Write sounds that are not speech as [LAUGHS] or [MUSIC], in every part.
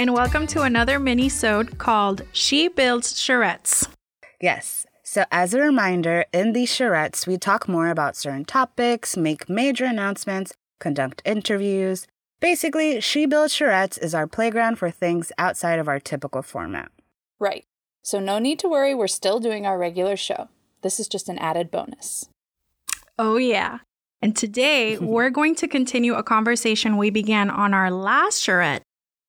And welcome to another mini-sode called She Builds Charrettes. Yes. So, as a reminder, in these charrettes, we talk more about certain topics, make major announcements, conduct interviews. Basically, She Builds Charrettes is our playground for things outside of our typical format. Right. So, no need to worry, we're still doing our regular show. This is just an added bonus. Oh, yeah. And today, [LAUGHS] we're going to continue a conversation we began on our last charrette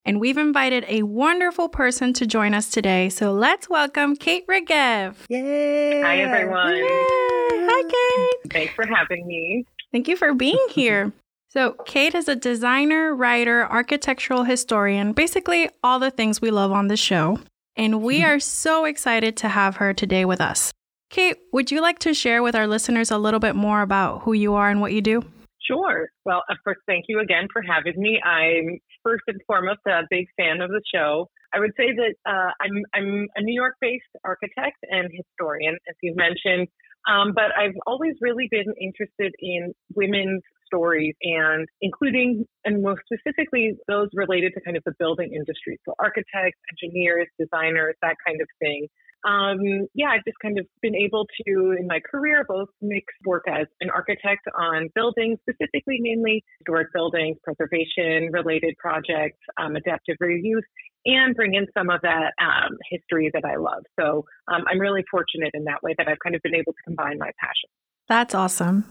and we've invited a wonderful person to join us today. So let's welcome Kate Reggev. Yay! Hi, everyone. Yay. Hi, Kate. Thanks for having me. Thank you for being [LAUGHS] here. So, Kate is a designer, writer, architectural historian, basically all the things we love on the show. And we mm-hmm. are so excited to have her today with us. Kate, would you like to share with our listeners a little bit more about who you are and what you do? Sure. Well, of course, thank you again for having me. I'm first and foremost a big fan of the show. I would say that uh, I'm I'm a New York-based architect and historian, as you've mentioned, um, but I've always really been interested in women's stories and including and most specifically those related to kind of the building industry, so architects, engineers, designers, that kind of thing um, yeah, I've just kind of been able to, in my career, both mix work as an architect on buildings, specifically mainly historic buildings, preservation related projects, um, adaptive reuse, and bring in some of that um, history that I love. So um, I'm really fortunate in that way that I've kind of been able to combine my passion. That's awesome.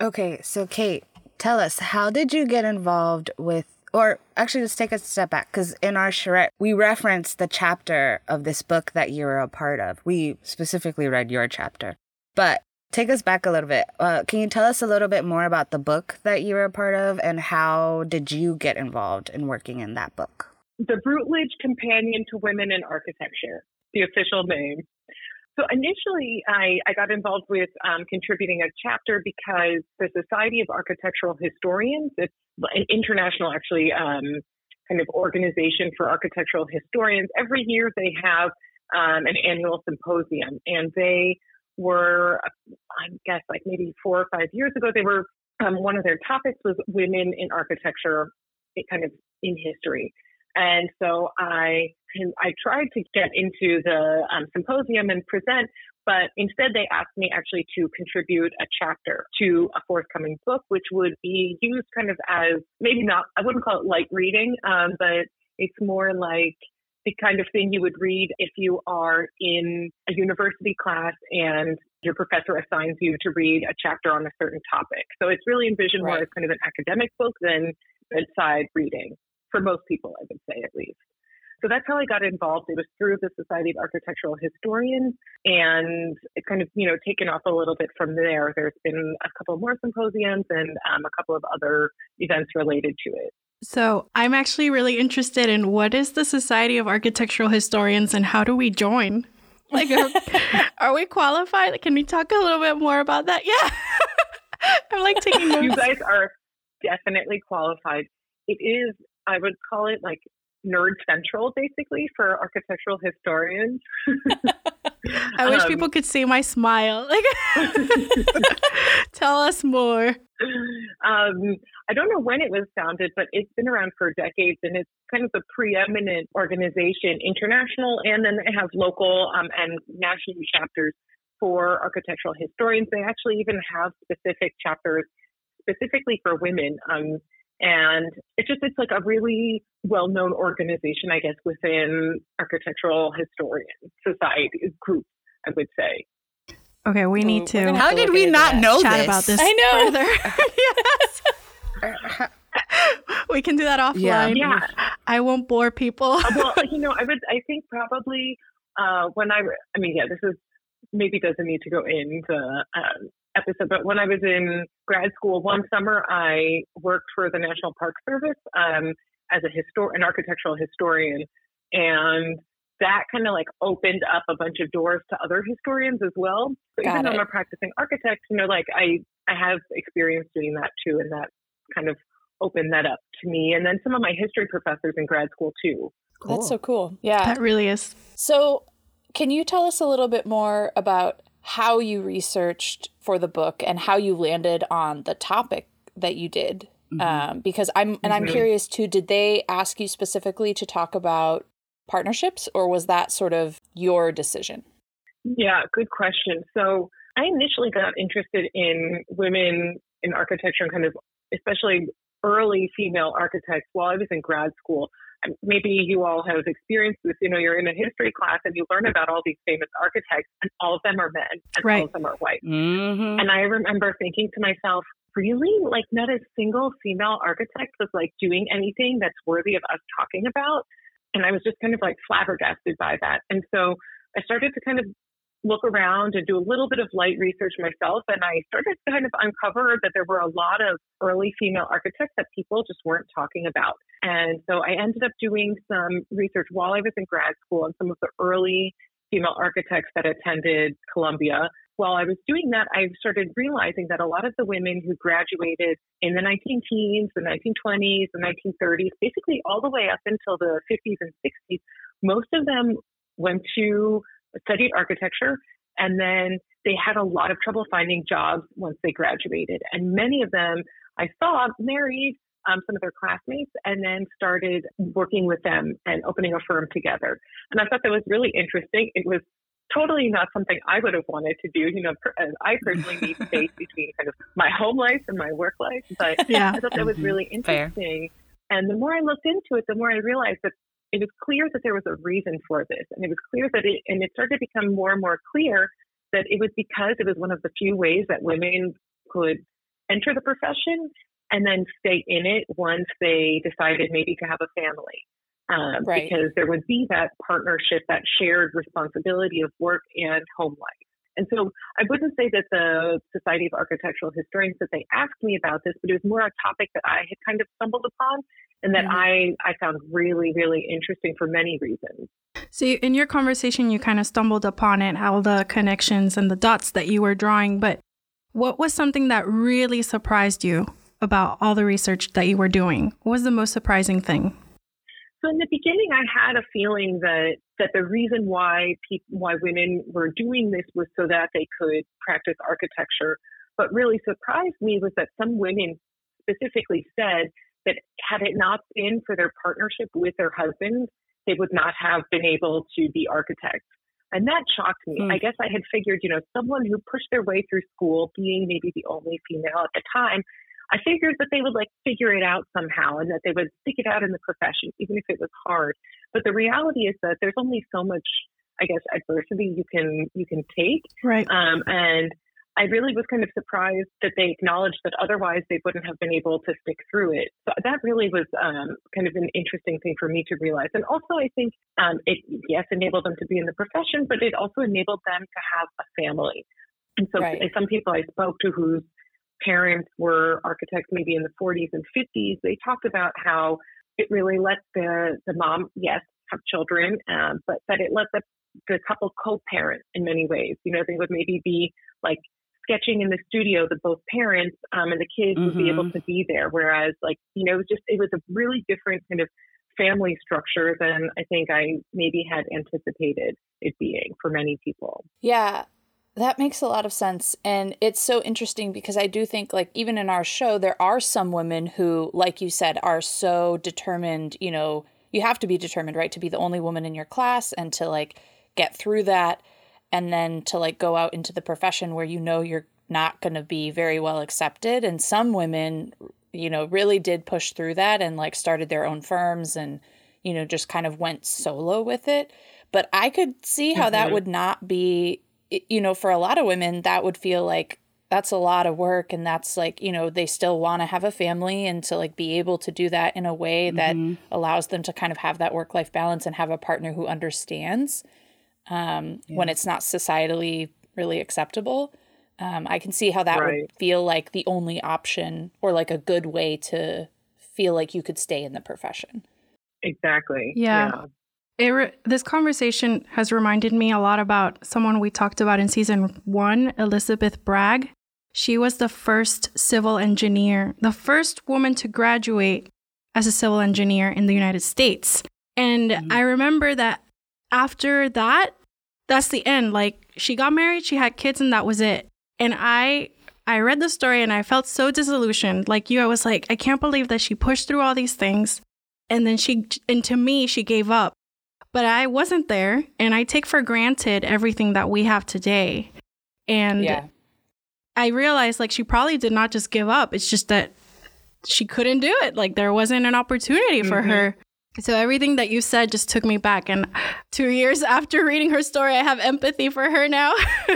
Okay, so Kate, tell us, how did you get involved with or actually let's take a step back because in our charrette we reference the chapter of this book that you were a part of. We specifically read your chapter. But take us back a little bit. Uh, can you tell us a little bit more about the book that you were a part of and how did you get involved in working in that book? The Routledge Companion to Women in Architecture, the official name. So initially, I, I got involved with um, contributing a chapter because the Society of Architectural Historians, it's an international, actually, um, kind of organization for architectural historians. Every year they have um, an annual symposium, and they were, I guess, like maybe four or five years ago, they were um, one of their topics was women in architecture, kind of in history. And so I I tried to get into the um, symposium and present, but instead they asked me actually to contribute a chapter to a forthcoming book, which would be used kind of as maybe not I wouldn't call it light reading, um, but it's more like the kind of thing you would read if you are in a university class and your professor assigns you to read a chapter on a certain topic. So it's really envisioned right. more as kind of an academic book than bedside reading for most people, I would say at least. So that's how I got involved. It was through the Society of Architectural Historians, and it kind of, you know, taken off a little bit from there. There's been a couple more symposiums and um, a couple of other events related to it. So I'm actually really interested in what is the Society of Architectural Historians and how do we join? [LAUGHS] Like, are, are we qualified? Can we talk a little bit more about that? Yeah. [LAUGHS] I'm like taking notes. You guys are definitely qualified. It is, I would call it like nerd central basically for architectural historians. I wish Um, people could see my smile. Like, [LAUGHS] tell us more. um, I don't know when it was founded, but it's been around for decades and it's kind of the preeminent organization, international, and then it has local um, and national chapters for architectural historians. They actually even have specific chapters specifically for women. Um, and it's just, it's like a really well known organization, I guess, within architectural historian society group, I would say. Okay, we need we're to gonna have How did we not that. know chat this? about this I know. further. [LAUGHS] yes. [LAUGHS] we can do that offline. Yeah. I won't bore people. Uh, well, [LAUGHS] you know, I would, I think probably uh, when I, I mean, yeah, this is maybe doesn't need to go into um, episode, but when I was in grad school one summer, I worked for the National Park Service um, as a histor- an architectural historian, and that kind of like opened up a bunch of doors to other historians as well. So Got even though it. I'm a practicing architect, you know, like I, I have experience doing that too, and that kind of opened that up to me. And then some of my history professors in grad school too. That's so cool. Yeah. that really is. So, can you tell us a little bit more about how you researched for the book and how you landed on the topic that you did? Um, because I'm and I'm curious too. Did they ask you specifically to talk about partnerships, or was that sort of your decision? Yeah, good question. So I initially got interested in women in architecture and kind of especially early female architects while I was in grad school. And Maybe you all have experienced this. You know, you're in a history class and you learn about all these famous architects, and all of them are men, and Right. all of them are white. Mm-hmm. And I remember thinking to myself, really? Like, not a single female architect was like doing anything that's worthy of us talking about. And I was just kind of like flabbergasted by that. And so I started to kind of look around and do a little bit of light research myself. And I started to kind of uncover that there were a lot of early female architects that people just weren't talking about. And so I ended up doing some research while I was in grad school on some of the early female architects that attended Columbia while I was doing that, I started realizing that a lot of the women who graduated in the 19 teens, the 1920s, the 1930s, basically all the way up until the 50s and 60s, most of them went to study architecture and then they had a lot of trouble finding jobs once they graduated. And many of them I saw married um, some of their classmates and then started working with them and opening a firm together. And I thought that was really interesting. It was totally not something I would have wanted to do. You know, per- I personally need [LAUGHS] space between kind of my home life and my work life, but Yeah. I thought that was Mhm. really Fair. interesting. And the more I looked into it, the more I realized that it was clear that there was a reason for this, and it was clear that it, and it started to become more and more clear that it was because it was one of the few ways that women could enter the profession and then stay in it once they decided maybe to have a family. Um, Right. Because there would be that partnership, that shared responsibility of work and home life. And so I wouldn't say that the Society of Architectural Historians that they asked me about this, but it was more a topic that I had kind of stumbled upon and that Mhm. I, I found really, really interesting for many reasons. So, you, in your conversation, you kind of stumbled upon it, how the connections and the dots that you were drawing. But what was something that really surprised you about all the research that you were doing? What was the most surprising thing? So in the beginning, I had a feeling that that the reason why why women were doing this was so that they could practice architecture. But really surprised me was that some women specifically said that had it not been for their partnership with their husbands, they would not have been able to be architects. And that shocked me. Hmm. I guess I had figured, you know, someone who pushed their way through school, being maybe the only female at the time, I figured that they would like figure it out somehow and that they would stick it out in the profession, even if it was hard. But the reality is that there's only so much, I guess, adversity you can you can take. Right. Um, and I really was kind of surprised that they acknowledged that otherwise they wouldn't have been able to stick through it. So that really was um, kind of an interesting thing for me to realize. And also, I think um, it yes enabled them to be in the profession, but it also enabled them to have a family. And so, Right. some people I spoke to whose parents were architects, maybe in the 40s and 50s, they talked about how it really let the the mom, yes, have children, um, but that it let the the couple co-parent in many ways. You know, they would maybe be like sketching in the studio, the both parents um, and the kids mm-hmm. would be able mm-hmm. to be there. Whereas, like, you know, it was just it was a really different kind of family structure than I think I maybe had anticipated it being for many people. Yeah. That makes a lot of sense. And it's so interesting because I do think, like, even in our show, there are some women who, like you said, are so determined, you know, you have to be determined, right, to be the only woman in your class and to, like, get through that and then to like go out into the profession where you know you're not going to be very well accepted and some women you know really did push through that and like started their own firms and you know just kind of went solo with it but i could see how mm-hmm. that would not be you know for a lot of women that would feel like that's a lot of work and that's like you know they still want to have a family and to like be able to do that in a way that mm-hmm. allows them to kind of have that work life balance and have a partner who understands um, yeah. when it's not societally really acceptable. Um, I can see how that right. would feel like the only option or like a good way to feel like you could stay in the profession. Exactly. Yeah. yeah. It re- this conversation has reminded me a lot about someone we talked about in season one, Elizabeth Bragg. She was the first civil engineer, the first woman to graduate as a civil engineer in the United States. And mm-hmm. I remember that after that, that's the end. Like she got married, she had kids, and that was it. And I I read the story and I felt so disillusioned. Like you, I was like, I can't believe that she pushed through all these things. And then she, and to me, she gave up. But I wasn't there. And I take for granted everything that we have today. And yeah. I realized like she probably did not just give up. It's just that she couldn't do it. Like there wasn't an opportunity for mm-hmm. her. So everything that you said just took me back. And two years [LAUGHS] after reading her story, I have empathy for her now. [LAUGHS]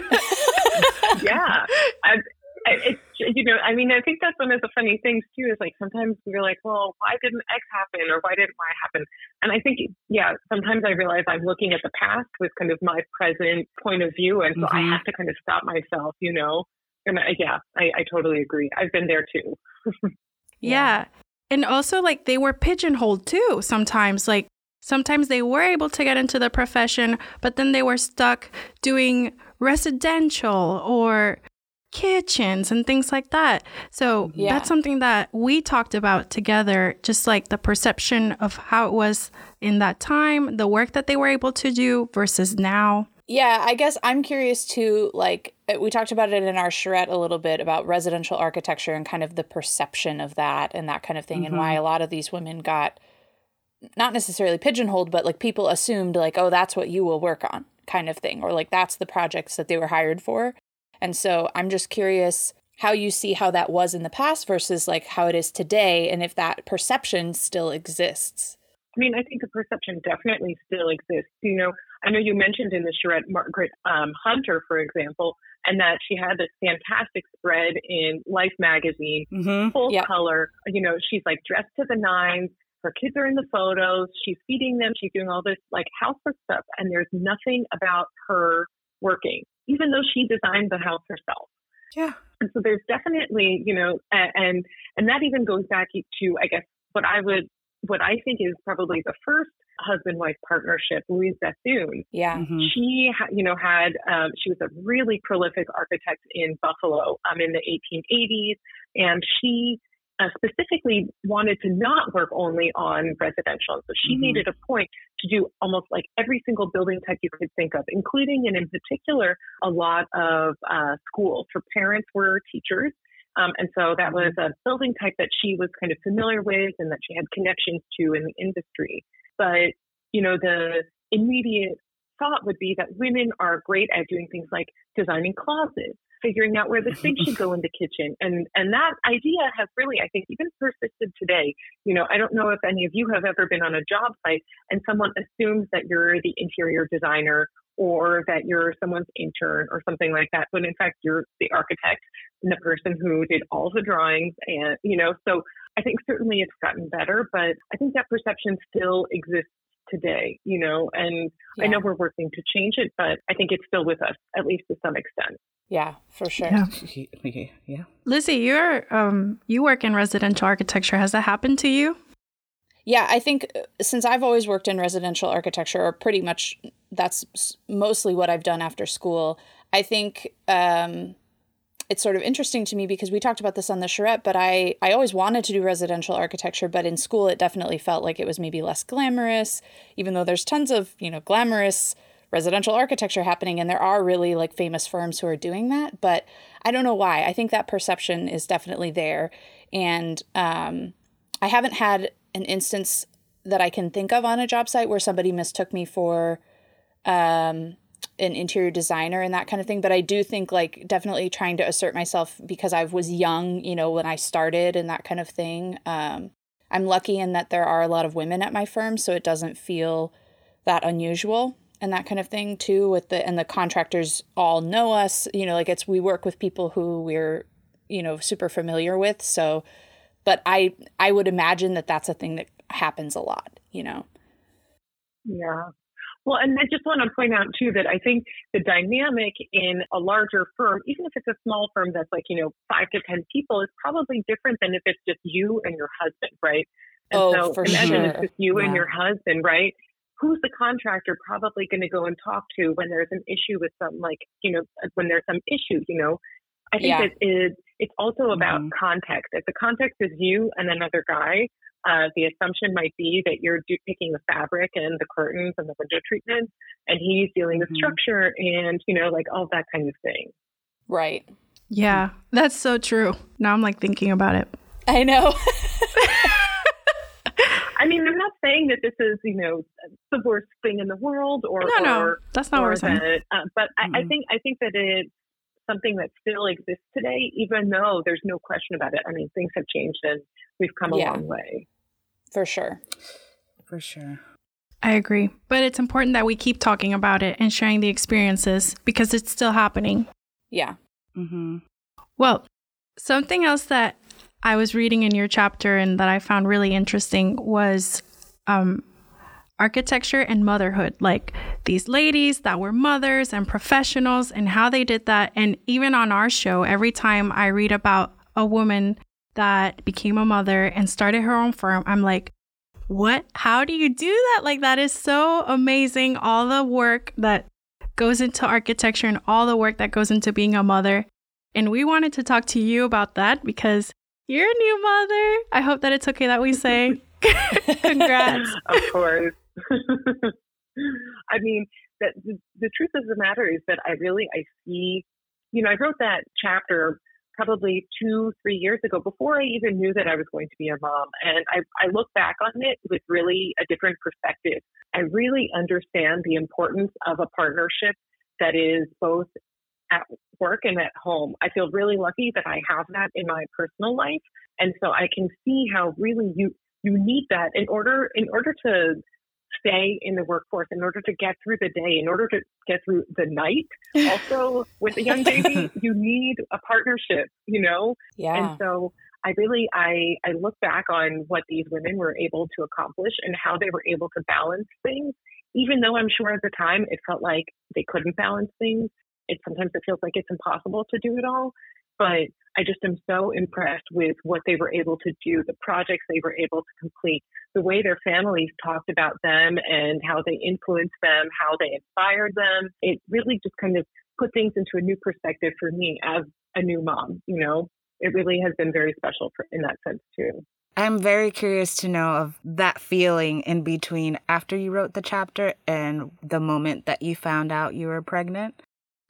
yeah. I, it's, you know, I mean, I think that's one of the funny things too, is like sometimes we're like, well, why didn't X happen or why didn't Y happen? And I think, yeah, sometimes I realize I'm looking at the past with kind of my present point of view. And so mm-hmm. I have to kind of stop myself, you know? And I, yeah, I, I totally agree. I've been there too. [LAUGHS] yeah. And also, like, they were pigeonholed too sometimes. Like, sometimes they were able to get into the profession, but then they were stuck doing residential or kitchens and things like that. So yeah. that's something that we talked about together, just like the perception of how it was in that time, the work that they were able to do versus now. Yeah, I guess I'm curious too. Like, uh, we talked about it in our charrette a little bit about residential architecture and kind of the perception of that and that kind of thing, mm-hmm. and why mm-hmm. a lot of these women got not necessarily pigeonholed, but like people assumed, like, oh, that's what you will work on, kind of thing, or like that's the projects that they were hired for. And so I'm just curious how you see how that was in the past versus like how it is today, and if that perception still exists. I mean, I think the perception definitely still exists. You know, I know you mentioned in the charrette Margaret um, Hunter, for example, and that she had this fantastic spread in Life magazine, mm-hmm. full yep. color. You know, she's like dressed to the nines. Her kids are in the photos. She's feeding them. She's doing all this like housework stuff, and there's nothing about her working, even though she designed the house herself. Yeah. And so there's definitely, you know, and and that even goes back to I guess what I would what I think is probably the first husband wife partnership, Louise Bethune. Yeah. Mm-hmm. She, you know, had, um, she was a really prolific architect in Buffalo um, in the 1880s. And she uh, specifically wanted to not work only on residential. So she mm-hmm. made it a point to do almost like every single building type you could think of, including and in particular a lot of uh, schools. Her parents were teachers. Um, and so that was a building type that she was kind of familiar with and that she had connections to in the industry. But, you know, the immediate thought would be that women are great at doing things like designing closets, figuring out where the sink should go [LAUGHS] in the kitchen. And and that idea has really, I think, even persisted today. You know, I don't know if any of you have ever been on a job site and someone assumes that you're the interior designer or that you're someone's intern or something like that. But in fact, you're the architect and the person who did all the drawings. And, you know, so I think certainly it's gotten better, but I think that perception still exists today, you know, and yeah. I know we're working to change it, but I think it's still with us, at least to some extent. Yeah, for sure. Yeah. [LAUGHS] yeah. Lizzie, you're um you work in residential architecture. Has that happened to you? Yeah, I think uh, since I've always worked in residential architecture, or pretty much that's mostly what I've done after school, I think um, it's sort of interesting to me because we talked about this on the charrette, but I, I always wanted to do residential architecture, but in school it definitely felt like it was maybe less glamorous, even though there's tons of, you know, glamorous residential architecture happening and there are really like famous firms who are doing that but i don't know why. I think that perception is definitely there. And um, i haven't had an instance that i can think of on a job site where somebody mistook me for um, an interior designer and that kind of thing but i do think like definitely trying to assert myself because i was young you know when i started and that kind of thing. Um, i'm lucky in that there are a lot of women at my firm so it doesn't feel that unusual and that kind of thing too with the and the contractors all know us you know like it's we work with people who we're you know super familiar with so but i i would imagine that that's a thing that happens a lot you know? Yeah well and i just want to point out too that i think the dynamic in a larger firm even if it's a small firm that's like you know five to ten people is probably different than if it's just you and your husband right and oh, so for imagine sure. it's just you Yeah. and your husband right who's the contractor probably going to go and talk to when there's an issue with some like you know when there's some issue you know i think Yeah. it, it's also about Mhm. context if the context is you and another guy uh, the assumption might be that you're do- picking the fabric and the curtains and the window treatment and he's dealing with Mhm. structure and you know like all that kind of thing right Yeah, that's so true. Now I'm like thinking about it. i know [LAUGHS] [LAUGHS] i mean i'm not saying that this is you know the worst thing in the world or No, no, or that's not what or we're saying. that, uh, but I, I Mhm. think I think that it's something that still exists today, even though there's no question about it. I mean, things have changed and we've come a Yeah. long way. For sure For sure. I agree. But it's important that we keep talking about it and sharing the experiences because it's still happening. yeah Mm-hmm. Well, something else that I was reading in your chapter and that I found really interesting was um, architecture and motherhood. Like these ladies that were mothers and professionals and how they did that. And even on our show, every time I read about a woman that became a mother and started her own firm, I'm like, what? How do you do that? Like, that is so amazing. All the work that goes into architecture and all the work that goes into being a mother. And we wanted to talk to you about that because you're a new mother. I hope that it's okay that we say [LAUGHS] congrats. [LAUGHS] of course. [LAUGHS] I mean, that the, the truth of the matter is that I really I see, you know, I wrote that chapter probably two, three years ago before I even knew that I was going to be a mom. And I, I look back on it with really a different perspective. I really understand the importance of a partnership that is both at work and at home. I feel really lucky that I have that in my personal life. And so I can see how really you you need that in order in order to stay in the workforce, in order to get through the day, in order to get through the night. [LAUGHS] Also, with a young baby, [LAUGHS] you need a partnership, you know? yeah And so I really I I look back on what these women were able to accomplish and how they were able to balance things. Even though I'm sure at the time it felt like they couldn't balance things, it sometimes it feels like it's impossible to do it all. But I just am so impressed with what they were able to do, the projects they were able to complete, the way their families talked about them and how they influenced them, how they inspired them. It really just kind of put things into a new perspective for me as a new mom, you know? It really has been very special for, in that sense too. I'm very curious to know of that feeling in between after you wrote the chapter and the moment that you found out you were pregnant.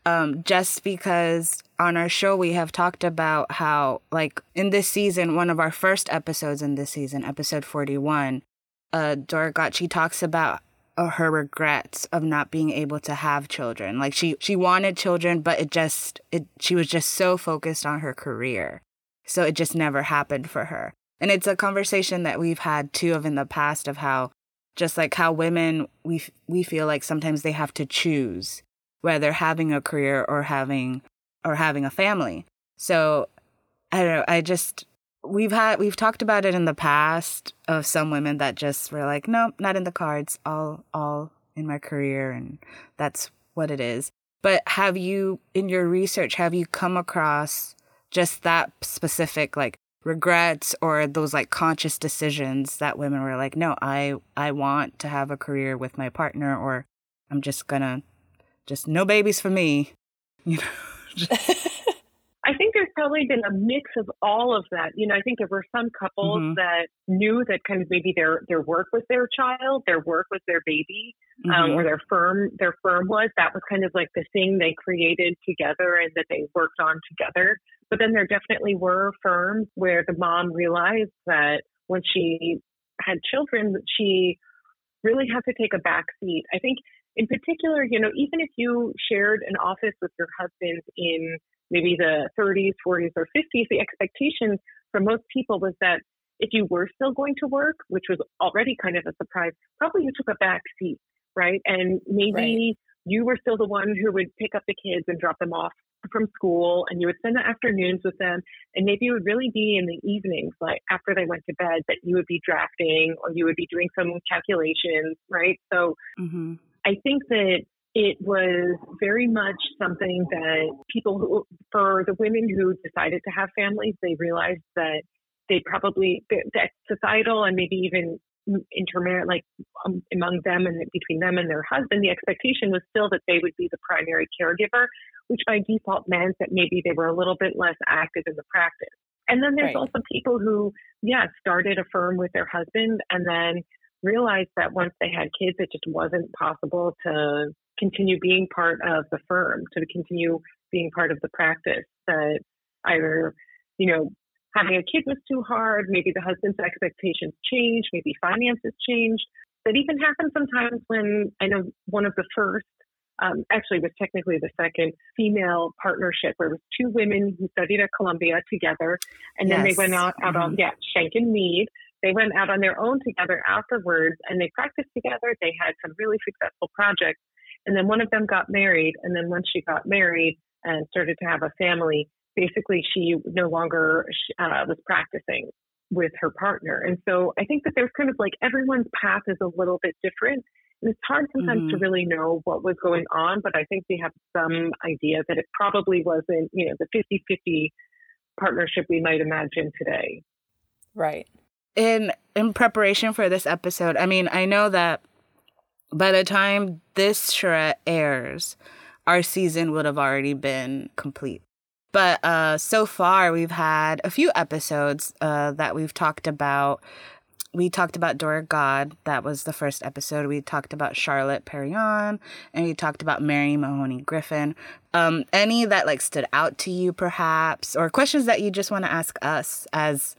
Um, just because on our show we have talked about how, like, in this season, one of our first episodes in this season, episode 41, uh, Dora Gotchi talks about uh, her regrets of not being able to have children. Like, she, she wanted children, but it just, it, she was just so focused on her career. So it just never happened for her. And it's a conversation that we've had too of in the past of how just like how women we we feel like sometimes they have to choose whether having a career or having or having a family. So I don't know, I just we've had we've talked about it in the past of some women that just were like, no, not in the cards. All all in my career and that's what it is. But have you in your research have you come across just that specific like regrets or those like conscious decisions that women were like, no, I I want to have a career with my partner or I'm just gonna just no babies for me. [LAUGHS] You know. [LAUGHS] I think there's probably been a mix of all of that. You know, I think there were some couples mm-hmm. that knew that kind of maybe their their work was their child, their work was their baby, um, mm-hmm. um, or their firm their firm was. That was kind of like the thing they created together and that they worked on together. But then there definitely were firms where the mom realized that when she had children, she really had to take a back seat. I think in particular, you know, even if you shared an office with your husband in maybe the 30s, 40s, or 50s, the expectation for most people was that if you were still going to work, which was already kind of a surprise, probably you took a back seat, right? And maybe right. you were still the one who would pick up the kids and drop them off from school and you would spend the afternoons with them and maybe it would really be in the evenings like after they went to bed that you would be drafting or you would be doing some calculations right so mm-hmm. I think that it was very much something that people who, for the women who decided to have families, they realized that they probably, that societal and maybe even intermarried, like um, among them and between them and their husband, the expectation was still that they would be the primary caregiver, which by default meant that maybe they were a little bit less active in the practice. And then there's right. also people who, yeah, started a firm with their husband and then realized that once they had kids, it just wasn't possible to continue being part of the firm, to continue being part of the practice. That either, you know, having a kid was too hard, maybe the husband's expectations changed, maybe finances changed. That even happened sometimes when I know one of the first, um, actually was technically the second female partnership where it was two women who studied at Columbia together, and then yes. they went out, out mm-hmm. on yeah Schenck and Mead, they went out on their own together afterwards and they practiced together. They had some really successful projects. And then one of them got married. And then once she got married and started to have a family, basically she no longer uh, was practicing with her partner. And so I think that there's kind of like everyone's path is a little bit different. And it's hard sometimes mm-hmm. to really know what was going on, but I think we have some idea that it probably wasn't, you know, the 50 50 partnership we might imagine today. Right in in preparation for this episode, I mean, I know that by the time this charrette airs, our season would have already been complete. But uh, so far, we've had a few episodes uh, that we've talked about. We talked about Dora Gad. That was the first episode. We talked about Charlotte Perriand, and we talked about Mary Mahony Griffin. Um, any that like stood out to you, perhaps, or questions that you just want to ask us as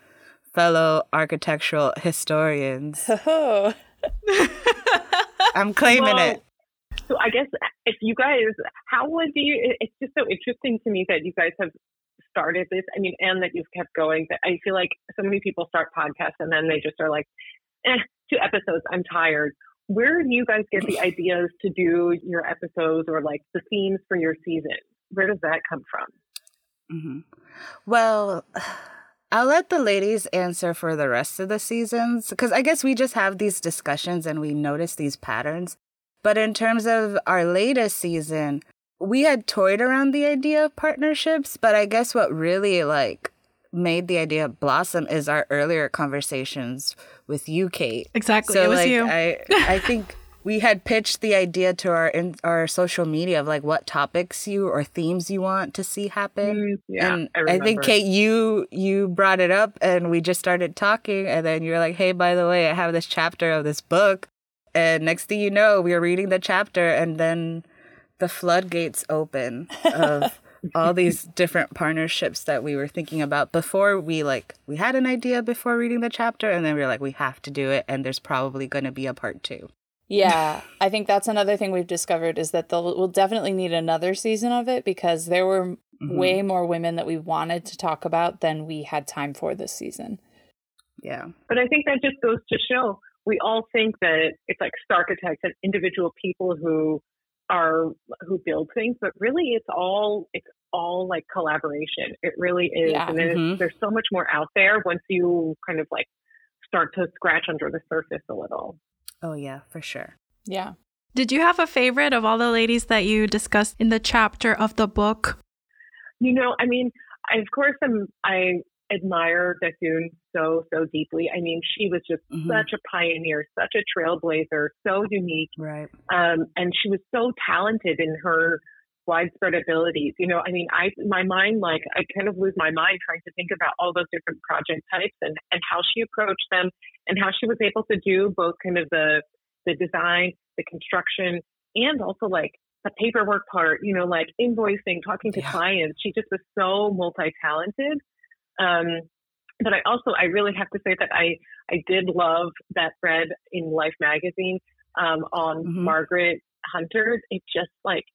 fellow architectural historians. [LAUGHS] [LAUGHS] I'm claiming well, it. So I guess if you guys, how would you? It's just so interesting to me that you guys have started this. I mean, and that you've kept going. That I feel like so many people start podcasts and then they just are like, eh, two episodes. I'm tired. Where do you guys get the [LAUGHS] ideas to do your episodes or like the themes for your season? Where does that come from? Mm-hmm. Well. I'll let the ladies answer for the rest of the seasons because I guess we just have these discussions and we notice these patterns. But in terms of our latest season, we had toyed around the idea of partnerships, but I guess what really like made the idea blossom is our earlier conversations with you, Kate. Exactly. So, it was like, you. I I think [LAUGHS] we had pitched the idea to our in, our social media of like what topics you or themes you want to see happen. Mm, yeah, and I, I, think Kate, you you brought it up, and we just started talking, and then you're like, "Hey, by the way, I have this chapter of this book," and next thing you know, we were reading the chapter, and then the floodgates open of [LAUGHS] all these different partnerships that we were thinking about before we like we had an idea before reading the chapter and then we were like we have to do it and there's probably going to be a part 2 yeah, I think that's another thing we've discovered is that they'll we'll definitely need another season of it because there were mm-hmm. way more women that we wanted to talk about than we had time for this season. Yeah. But I think that just goes to show we all think that it's like architects and individual people who are who build things, but really it's all it's all like collaboration. It really is. Yeah. And mm-hmm. there's so much more out there once you kind of like start to scratch under the surface a little. Oh, yeah, for sure. Yeah. Did you have a favorite of all the ladies that you discussed in the chapter of the book? You know, I mean, I, of course, I'm, I admire Bethune so, so deeply. I mean, she was just Mhm. such a pioneer, such a trailblazer, so unique. Right. Um, and she was so talented in her widespread abilities. You know, I mean, I, my mind, like, I kind of lose my mind trying to think about all those different project types and, and how she approached them and how she was able to do both kind of the, the design, the construction, and also like the paperwork part, you know, like invoicing, talking to Yeah. clients. She just was so multi-talented. Um, but I also, I really have to say that I, I did love that thread in Life magazine um, on Mhm. Margaret Hunter. It just like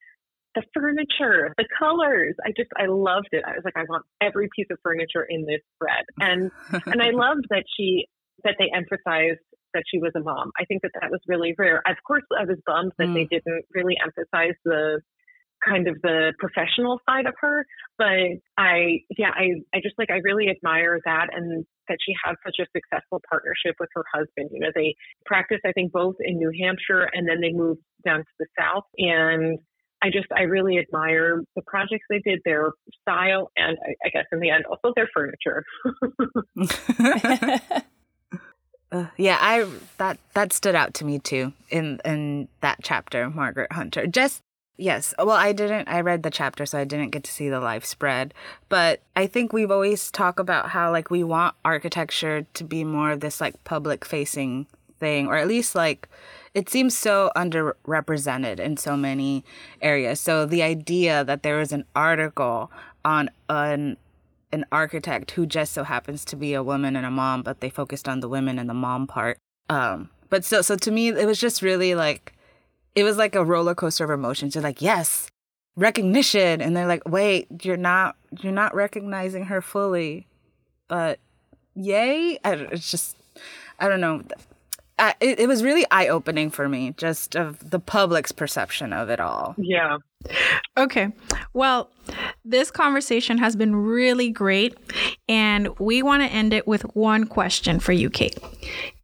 the furniture, the colors. I just, I loved it. I was like, I want every piece of furniture in this thread. And, [LAUGHS] and I loved that she, that they emphasized that she was a mom. I think that that was really rare. Of course, I was bummed that they mm. didn't really emphasize the kind of the professional side of her. But I, yeah, I, I just like, I really admire that and that she had such a successful partnership with her husband. You know, they practiced, I think, both in New Hampshire and then they moved down to the South. And I just, I really admire the projects they did, their style, and I, I guess in the end, also their furniture. [LAUGHS] [LAUGHS] Uh, yeah, I that that stood out to me too in in that chapter, Margaret Hunter. Just yes, well, I didn't. I read the chapter, so I didn't get to see the live spread. But I think we've always talked about how like we want architecture to be more of this like public facing thing, or at least like it seems so underrepresented in so many areas. So the idea that there was an article on an an architect who just so happens to be a woman and a mom, but they focused on the women and the mom part. Um, but so so to me, it was just really like it was like a roller coaster of emotions. You're like, yes, recognition, and they're like, wait, you're not you're not recognizing her fully, but yay! I, it's just I don't know. I, it, it was really eye opening for me, just of the public's perception of it all. yeah. Okay. Well, this conversation has been really great, and we want to end it with one question for you, Kate.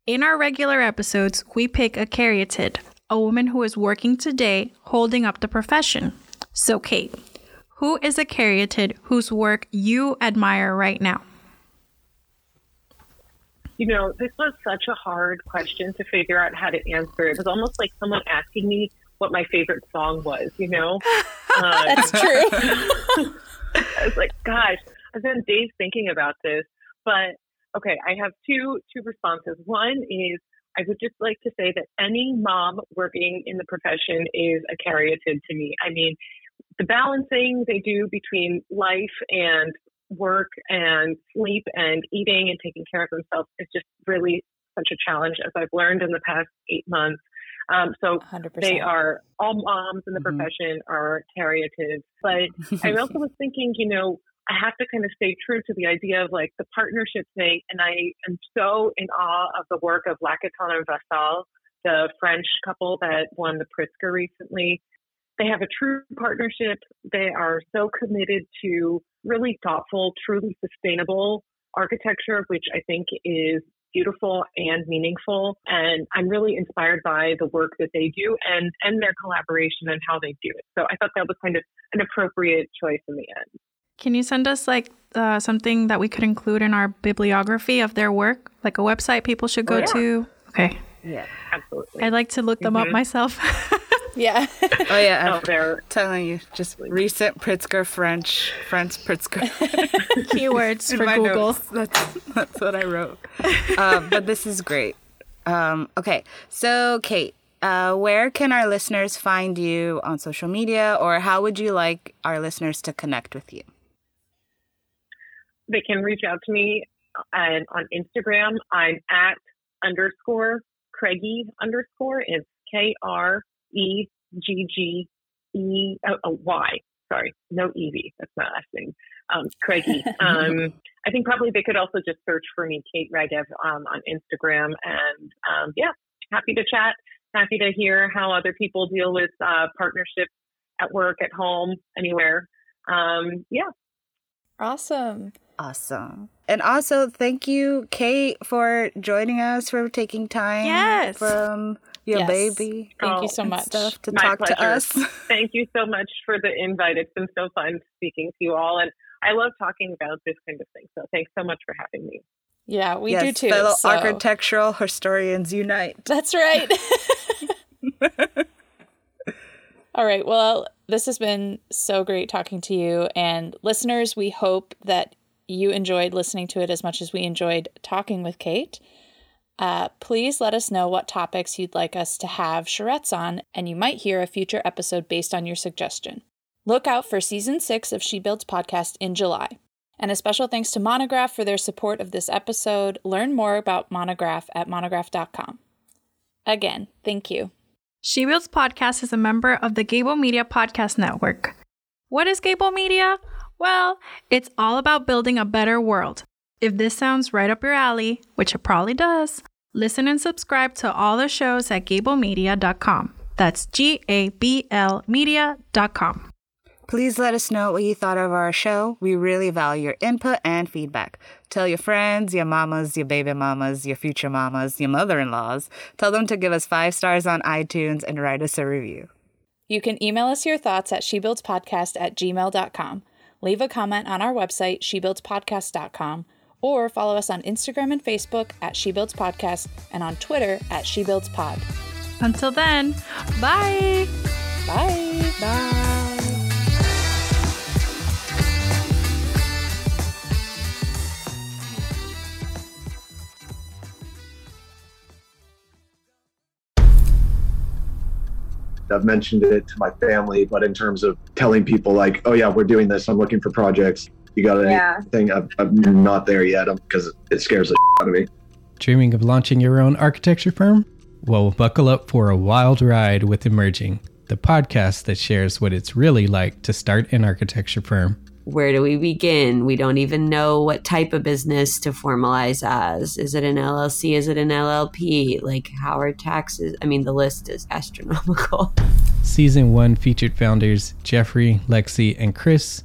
In our regular episodes, we pick a caryatid, a woman who is working today holding up the profession. So, Kate, who is a caryatid whose work you admire right now? You know, this was such a hard question to figure out how to answer. It was almost like someone asking me what my favorite song was, you know? [LAUGHS] Um, That's true. [LAUGHS] I was like, gosh, I've been days thinking about this. But okay, I have two two responses. One is I would just like to say that any mom working in the profession is a caryatid to me. I mean, the balancing they do between life and work and sleep and eating and taking care of themselves is just really such a challenge as I've learned in the past eight months. Um, so 100%. they are all moms in the Mhm. profession are caryatids. But I [LAUGHS] also was thinking, you know, I have to kind of stay true to the idea of like the partnership thing. And I am so in awe of the work of Lacaton and Vassal, the French couple that won the Pritzker recently. They have a true partnership. They are so committed to really thoughtful, truly sustainable architecture, which I think is beautiful and meaningful. And I'm really inspired by the work that they do and, and their collaboration and how they do it. So I thought that was kind of an appropriate choice in the end. Can you send us like uh, something that we could include in our bibliography of their work, like a website people should go Oh, yeah. to? Okay. Yeah. Absolutely. I'd like to look them up Mhm. myself. [LAUGHS] yeah. [LAUGHS] Oh yeah. Oh, I'm they're telling you, just recent Pritzker French, French Pritzker. [LAUGHS] Keywords for my Google. notes. That's that's what I wrote. um, but this is great. Um, okay, so Kate, uh, where can our listeners find you on social media, or how would you like our listeners to connect with you? they can reach out to me and on Instagram. I'm at underscore Craigie underscore. It's K R E G G E oh, oh, Y. Sorry, no Evie. That's my last name. Um, Craigie. [LAUGHS] Um, I think probably they could also just search for me, Kate Reggev, um, on Instagram. And um, yeah, happy to chat. Happy to hear how other people deal with uh, partnerships at work, at home, anywhere. Um, yeah. Awesome. Awesome. And also, thank you, Kate, for joining us, for taking time Yes. from your Yes. baby Thank Oh, you so much. to My talk to us. [LAUGHS] Thank you so much for the invite. It's been so fun speaking to you all. And I love talking about this kind of thing. So thanks so much for having me. Yeah, we yes, do too. Fellow so- architectural historians unite. [LAUGHS] That's right. [LAUGHS] All right. Well, this has been so great talking to you. And listeners, we hope that you enjoyed listening to it as much as we enjoyed talking with Kate. Uh, please let us know what topics you'd like us to have charrettes on, and you might hear a future episode based on your suggestion. Look out for season six of She Builds podcast in July. And a special thanks to Monograph for their support of this episode. Learn more about Monograph at monograph.com. Again, thank you. She Builds Podcast is a member of the Gable Media Podcast Network. What is Gable Media? Well, it's all about building a better world. If this sounds right up your alley, which it probably does, listen and subscribe to all the shows at gablemedia.com. That's G A B L media.com. Please let us know what you thought of our show. We really value your input and feedback. Tell your friends, your mamas, your baby mamas, your future mamas, your mother in laws. Tell them to give us five stars on iTunes and write us a review. You can email us your thoughts at shebuildspodcast at gmail.com. Leave a comment on our website, shebuildspodcast.com, or follow us on Instagram and Facebook at She Builds Podcast and on Twitter at She Builds Pod. Until then, bye. Bye. Bye. I've mentioned it to my family, but in terms of telling people like, oh yeah, we're doing this. I'm looking for projects. You got Yeah. anything? I'm, I'm not there yet because it scares the out of me. Dreaming of launching your own architecture firm? Well, buckle up for a wild ride with Emerging, the podcast that shares what it's really like to start an architecture firm. Where do we begin? We don't even know what type of business to formalize as. Is it an LLC? Is it an LLP? Like, how are taxes? I mean, the list is astronomical. [LAUGHS] Season 1 featured founders Jeffrey, Lexi, and Chris,